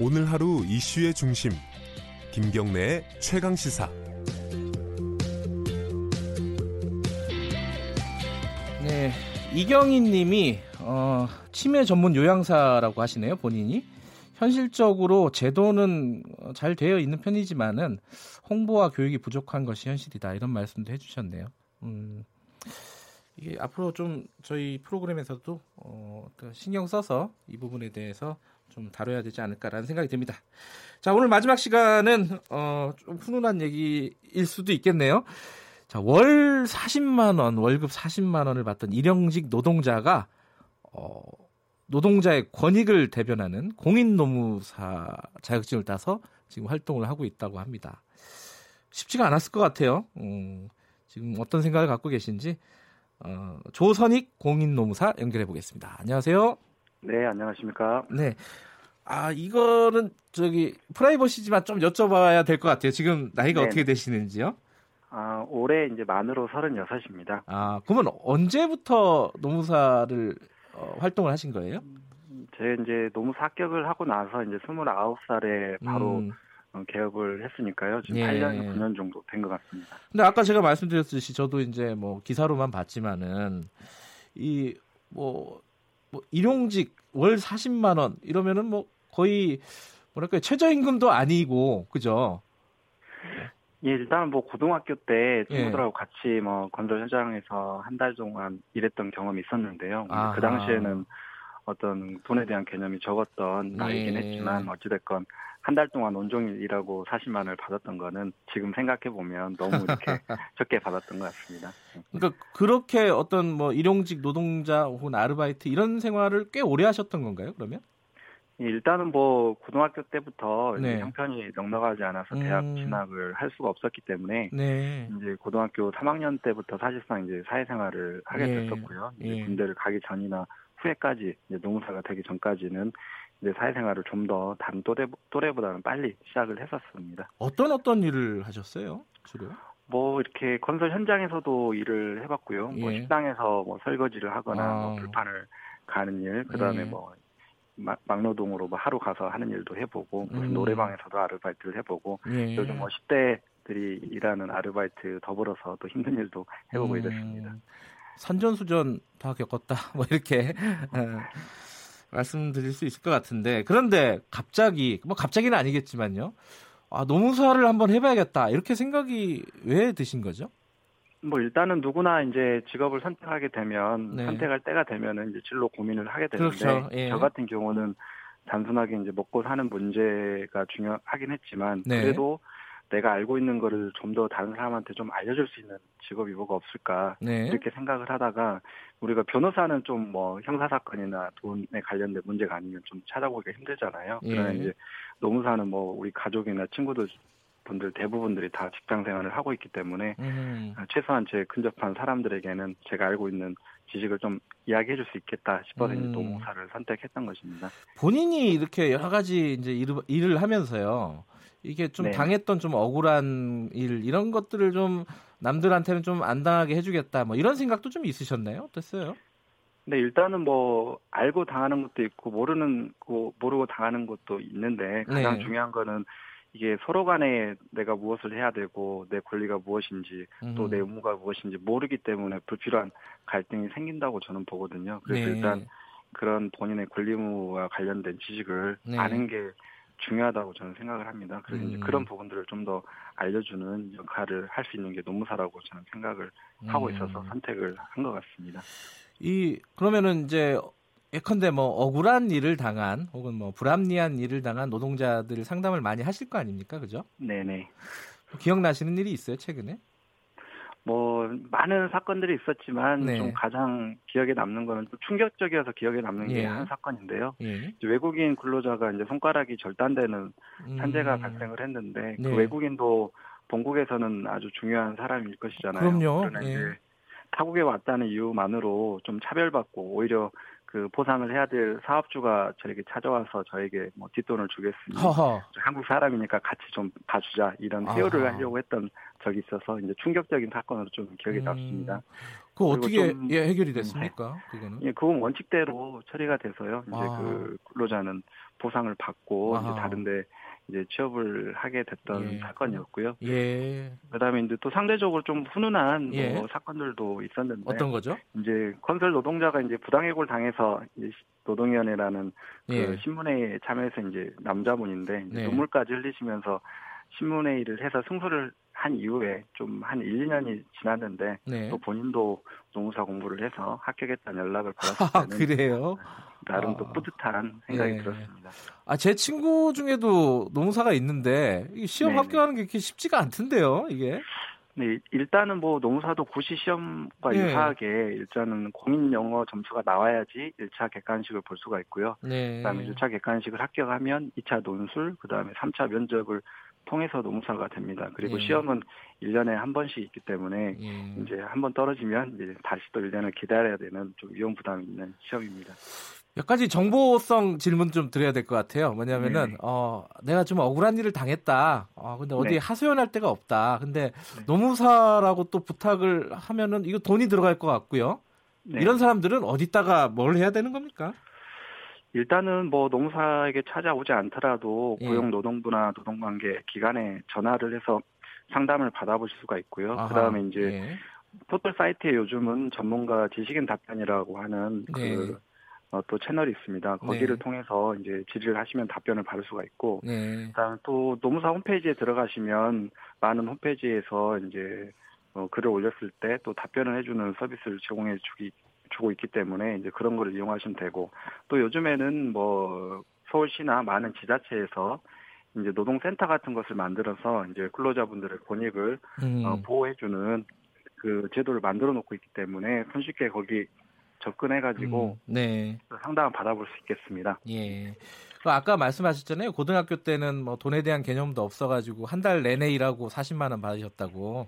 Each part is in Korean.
오늘 하루 이슈의 중심 김경래의 최강 시사. 네, 이경희 님이 어, 치매 전문 요양사라고 하시네요 본인이 현실적으로 제도는 잘 되어 있는 편이지만은 홍보와 교육이 부족한 것이 현실이다 이런 말씀도 해주셨네요. 음, 이게 앞으로 좀 저희 프로그램에서도 어, 신경 써서 이 부분에 대해서 좀 다뤄야 되지 않을까라는 생각이 듭니다. 자 오늘 마지막 시간은 어, 좀 훈훈한 얘기일 수도 있겠네요. 자, 월 40만 원, 월급 40만 원을 받던 일용직 노동자가 어, 노동자의 권익을 대변하는 공인노무사 자격증을 따서 지금 활동을 하고 있다고 합니다. 쉽지가 않았을 것 같아요. 음, 지금 어떤 생각을 갖고 계신지 어, 조선익 공인노무사 연결해 보겠습니다. 안녕하세요. 네, 안녕하십니까. 네. 아, 이거는 저기 프라이버시지만 좀 여쭤봐야 될 것 같아요. 지금 나이가 네. 어떻게 되시는지요? 아, 올해 이제 만으로 36입니다. 아, 그러면 언제부터 노무사를 어, 활동을 하신 거예요? 제 이제 노무사 합격을 하고 나서 이제 29살에 바로 음. 어, 개업을 했으니까요. 지금 예. 8년, 9년 정도 된 것 같습니다. 근데 아까 제가 말씀드렸듯이 저도 이제 뭐 기사로만 봤지만은 이 뭐 뭐 일용직 월 40만 원 이러면은 뭐 거의 뭐랄까 최저임금도 아니고 그죠? 예, 일단 뭐 고등학교 때 친구들하고 예. 같이 뭐 건설 현장에서 한 달 동안 일했던 경험이 있었는데요. 그 당시에는 어떤 돈에 대한 개념이 적었던 나이긴 예. 했지만 어찌됐건 한 달 동안 온종일 일하고 40만을 받았던 거는 지금 생각해 보면 너무 이렇게 적게 받았던 것 같습니다. 그러니까 그렇게 어떤 뭐 일용직 노동자 혹은 아르바이트 이런 생활을 꽤 오래 하셨던 건가요? 그러면? 일단은 뭐 고등학교 때부터 네. 형편이 넉넉하지 않아서 대학 음. 진학을 할 수가 없었기 때문에 네. 이제 고등학교 3학년 때부터 사실상 이제 사회생활을 하게 네. 됐었고요. 이제 예. 군대를 가기 전이나 후에까지 농사가 되기 전까지는 이제 사회생활을 좀 더 다른 또래 또래보다는 빨리 시작을 했었습니다. 어떤 어떤 일을 하셨어요, 주로? 뭐 이렇게 건설 현장에서도 일을 해봤고요. 뭐 예. 뭐 식당에서 뭐 설거지를 하거나 아. 뭐 불판을 가는 일, 그다음에 예. 뭐 막노동으로 뭐 하루 가서 하는 일도 해보고 무슨 음. 노래방에서도 아르바이트를 해보고 예. 요즘 뭐 10대들이 일하는 아르바이트 더불어서 또 힘든 일도 해보고 음. 이랬습니다. 산전수전 다 겪었다 뭐 이렇게 어, 말씀드릴 수 있을 것 같은데 그런데 갑자기 뭐 갑자기는 아니겠지만요. 아 노무사를 한번 해봐야겠다 이렇게 생각이 왜 드신 거죠? 뭐 일단은 누구나 이제 직업을 선택하게 되면 네. 선택할 때가 되면은 이제 진로 고민을 하게 되는데 그렇죠. 예. 저 같은 경우는 단순하게 이제 먹고 사는 문제가 중요하긴 했지만 네. 그래도 내가 알고 있는 거를 좀 더 다른 사람한테 좀 알려줄 수 있는 직업이 뭐가 없을까 네. 이렇게 생각을 하다가 우리가 변호사는 좀 뭐 형사 사건이나 돈에 관련된 문제가 아니면 좀 찾아보기가 힘들잖아요. 예. 그러나 이제 노무사는 뭐 우리 가족이나 친구들 분들 대부분들이 다 직장 생활을 하고 있기 때문에 음. 최소한 제 근접한 사람들에게는 제가 알고 있는 지식을 좀 이야기해 줄 수 있겠다 싶어서 음. 노무사를 선택했던 것입니다. 본인이 이렇게 여러 가지 이제 일을, 일을 하면서요. 이게 좀 네. 당했던 좀 억울한 일 이런 것들을 좀 남들한테는 좀 안 당하게 해주겠다 뭐 이런 생각도 좀 있으셨나요? 어땠어요? 네, 일단은 뭐 알고 당하는 것도 있고 모르는 거 모르고 당하는 것도 있는데 가장 네. 중요한 거는 이게 서로 간에 내가 무엇을 해야 되고 내 권리가 무엇인지 음. 또내 의무가 무엇인지 모르기 때문에 불필요한 갈등이 생긴다고 저는 보거든요. 그래서 네. 일단 그런 본인의 권리 의무와 관련된 지식을 네. 아는 게 중요하다고 저는 생각을 합니다. 그래서 음. 이제 그런 부분들을 좀 더 알려주는 역할을 할 수 있는 게 노무사라고 저는 생각을 음. 하고 있어서 선택을 한 것 같습니다. 이 그러면은 이제 예컨대 뭐 억울한 일을 당한 혹은 뭐 불합리한 일을 당한 노동자들 상담을 많이 하실 거 아닙니까, 그죠? 네네. 기억나시는 일이 있어요 최근에? 뭐 많은 사건들이 있었지만 네. 좀 가장 기억에 남는 거는 좀 충격적이어서 기억에 남는 예. 게한 사건인데요. 예. 외국인 근로자가 이제 손가락이 절단되는 산재가 음. 발생을 했는데 그 네. 그 외국인도 본국에서는 아주 중요한 사람일 것이잖아요. 그럼요. 그러나 예. 이제 타국에 왔다는 이유만으로 좀 차별받고 오히려 그 보상을 해야 될 사업주가 저에게 찾아와서 저에게 뭐 뒷돈을 주겠으니 허허. 한국 사람이니까 같이 좀 봐주자 이런 회유를 하려고 했던 적이 있어서 이제 충격적인 사건으로 좀 기억에 음. 남습니다. 그 어떻게 좀, 예, 해결이 됐습니까? 네. 그거는? 예, 그건 원칙대로 처리가 돼서요. 이제 아. 그 근로자는 보상을 받고 아하. 이제 다른데 이제 취업을 하게 됐던 예. 사건이었고요. 예. 그다음에 이제 또 상대적으로 좀 훈훈한 뭐 예. 뭐 사건들도 있었는데 어떤 거죠? 이제 건설 노동자가 이제 부당해고를 당해서 이제 노동위원회라는 그 예. 신문회에 참여해서 이제 남자분인데 이제 네. 눈물까지 흘리시면서 신문회의를 해서 승소를 한 이후에 좀 한 1, 2년이 지났는데 네. 또 본인도 노무사 공부를 해서 합격했다는 연락을 때는 아, 그래요? 나름 아. 또 뿌듯한 생각이 네. 들었습니다. 아, 제 친구 중에도 노무사가 있는데 시험 네 합격하는 게 그렇게 쉽지가 않던데요, 이게? 네, 일단은 뭐 노무사도 고시 시험과 네. 유사하게 일단은 공인 영어 점수가 나와야지 1차 객관식을 볼 수가 있고요. 네. 그다음에 1차 객관식을 합격하면 2차 논술, 그다음에 3차 면접을 통해서 노무사가 됩니다. 그리고 예. 시험은 1년에 한 번씩 있기 때문에 예. 이제 한 번 떨어지면 이제 다시 또 1년을 기다려야 되는 좀 위험 부담이 있는 시험입니다. 몇 가지 정보성 질문 좀 드려야 될 것 같아요. 뭐냐면은 네. 어 내가 좀 억울한 일을 당했다. 어 근데 어디 네. 하소연할 데가 없다. 근데 네. 노무사라고 또 부탁을 하면은 이거 돈이 들어갈 것 같고요. 네. 이런 사람들은 어디다가 뭘 해야 되는 겁니까? 일단은 뭐 노무사에게 찾아오지 않더라도 예. 고용 노동부나 노동관계 기관에 전화를 해서 상담을 받아보실 수가 있고요. 그 다음에 이제 예. 포털 사이트에 요즘은 전문가 지식인 답변이라고 하는 그 네. 어, 또 채널이 있습니다. 거기를 네. 통해서 이제 질의를 하시면 답변을 받을 수가 있고, 네. 그다음 또 노무사 홈페이지에 들어가시면 많은 홈페이지에서 이제 어, 글을 올렸을 때 또 답변을 해주는 서비스를 제공해 주기 주고 있기 때문에 이제 그런 거를 이용하시면 되고 또 요즘에는 뭐 서울시나 많은 지자체에서 이제 노동센터 같은 것을 만들어서 이제 근로자분들의 권익을 음. 어, 보호해주는 그 제도를 만들어 놓고 있기 때문에 손쉽게 거기 접근해가지고 음, 네. 상담을 받아볼 수 있겠습니다. 예. 아까 말씀하셨잖아요. 고등학교 때는 뭐 돈에 대한 개념도 없어가지고 한 달 내내 일하고 40만 원 받으셨다고.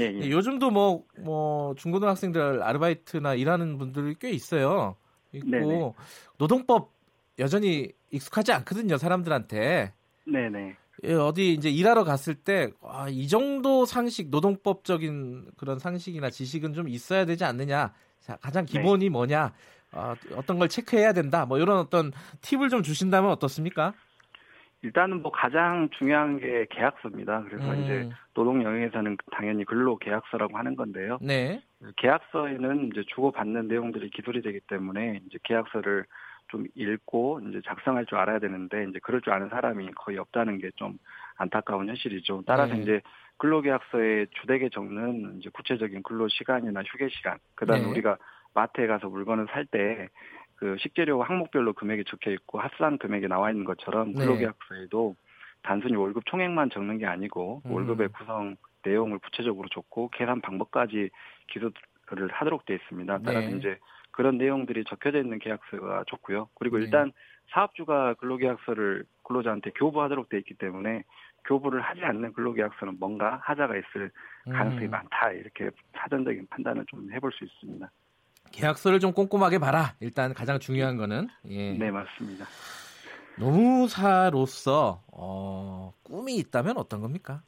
예, 예. 요즘도 뭐, 뭐 중고등학생들 아르바이트나 일하는 분들이 꽤 있어요. 있고 네네. 노동법 여전히 익숙하지 않거든요, 사람들한테. 네네. 예, 어디 이제 일하러 갔을 때, 아, 이 정도 상식, 노동법적인 그런 상식이나 지식은 좀 있어야 되지 않느냐. 자, 가장 네. 기본이 네. 뭐냐. 어, 어떤 걸 체크해야 된다. 뭐 이런 어떤 팁을 좀 주신다면 어떻습니까? 일단은 뭐 가장 중요한 게 계약서입니다. 그래서 음. 이제 노동 영역에서는 당연히 근로 계약서라고 하는 건데요. 네. 계약서에는 이제 주고받는 내용들이 기술이 되기 때문에 이제 계약서를 좀 읽고 이제 작성할 줄 알아야 되는데 이제 그럴 줄 아는 사람이 거의 없다는 게 좀 안타까운 현실이죠. 따라서 네. 이제 근로계약서에 주되게 적는 이제 구체적인 근로 시간이나 휴게 시간, 그다음에 네. 우리가 마트에 가서 물건을 살 때 그 식재료 항목별로 금액이 적혀 있고 합산 금액이 나와 있는 것처럼 네. 근로계약서에도 단순히 월급 총액만 적는 게 아니고 음. 월급의 구성 내용을 구체적으로 적고 계산 방법까지 기술을 하도록 되어 있습니다. 따라서 네. 이제 그런 내용들이 적혀져 있는 계약서가 좋고요. 그리고 네. 일단 사업주가 근로계약서를 근로자한테 교부하도록 되어 있기 때문에 교부를 하지 않는 근로계약서는 뭔가 하자가 있을 가능성이 음. 많다 이렇게 사전적인 판단을 좀 해볼 수 있습니다. 계약서를 좀 꼼꼼하게 봐라. 일단 가장 중요한 거는 예. 네 맞습니다. 노무사로서 어, 꿈이 있다면 어떤 겁니까?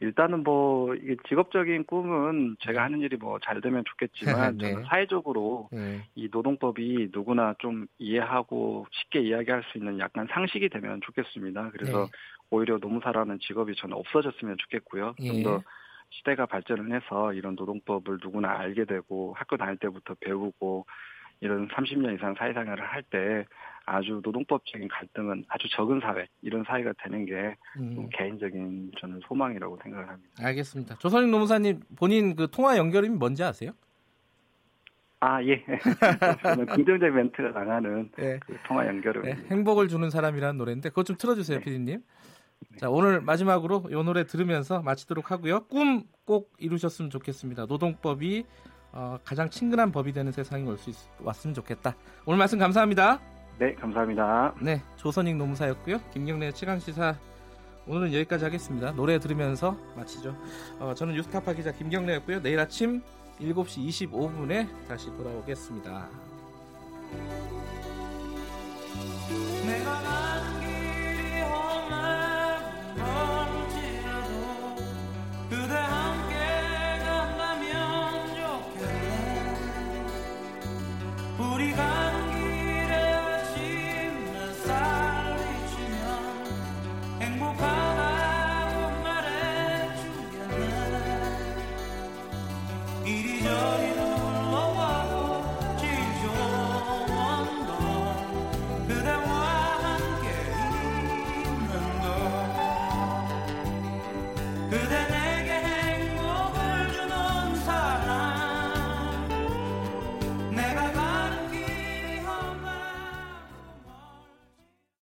일단은 뭐 이게 직업적인 꿈은 제가 하는 일이 뭐 잘 되면 좋겠지만 네. 저는 사회적으로 네. 이 노동법이 누구나 좀 이해하고 쉽게 이야기할 수 있는 약간 상식이 되면 좋겠습니다. 그래서 네. 오히려 노무사라는 직업이 저는 없어졌으면 좋겠고요. 좀더 예. 시대가 발전을 해서 이런 노동법을 누구나 알게 되고 학교 다닐 때부터 배우고 이런 30년 이상 사회생활을 할 때 아주 노동법적인 갈등은 아주 적은 사회 이런 사회가 되는 게 음. 개인적인 저는 소망이라고 생각을 합니다. 알겠습니다. 조선익 노무사님 본인 그 통화 연결음이 뭔지 아세요? 아 예. 저는 긍정적 멘트가 나가는 네. 그 통화 연결음. 네, 행복을 주는 사람이라는 노래인데 그것 좀 틀어주세요, 네. 피디님. 자, 오늘 마지막으로 이 노래 들으면서 마치도록 하고요. 꿈 꼭 이루셨으면 좋겠습니다. 노동법이 어, 가장 친근한 법이 되는 세상이 올 수 왔으면 좋겠다. 오늘 말씀 감사합니다. 네, 감사합니다. 네, 조선익 노무사였고요. 김경래 최강 시사 오늘은 여기까지 하겠습니다. 노래 들으면서 마치죠. 어, 저는 유스타파 기자 김경래였고요. 내일 아침 7시 25분에 다시 돌아오겠습니다.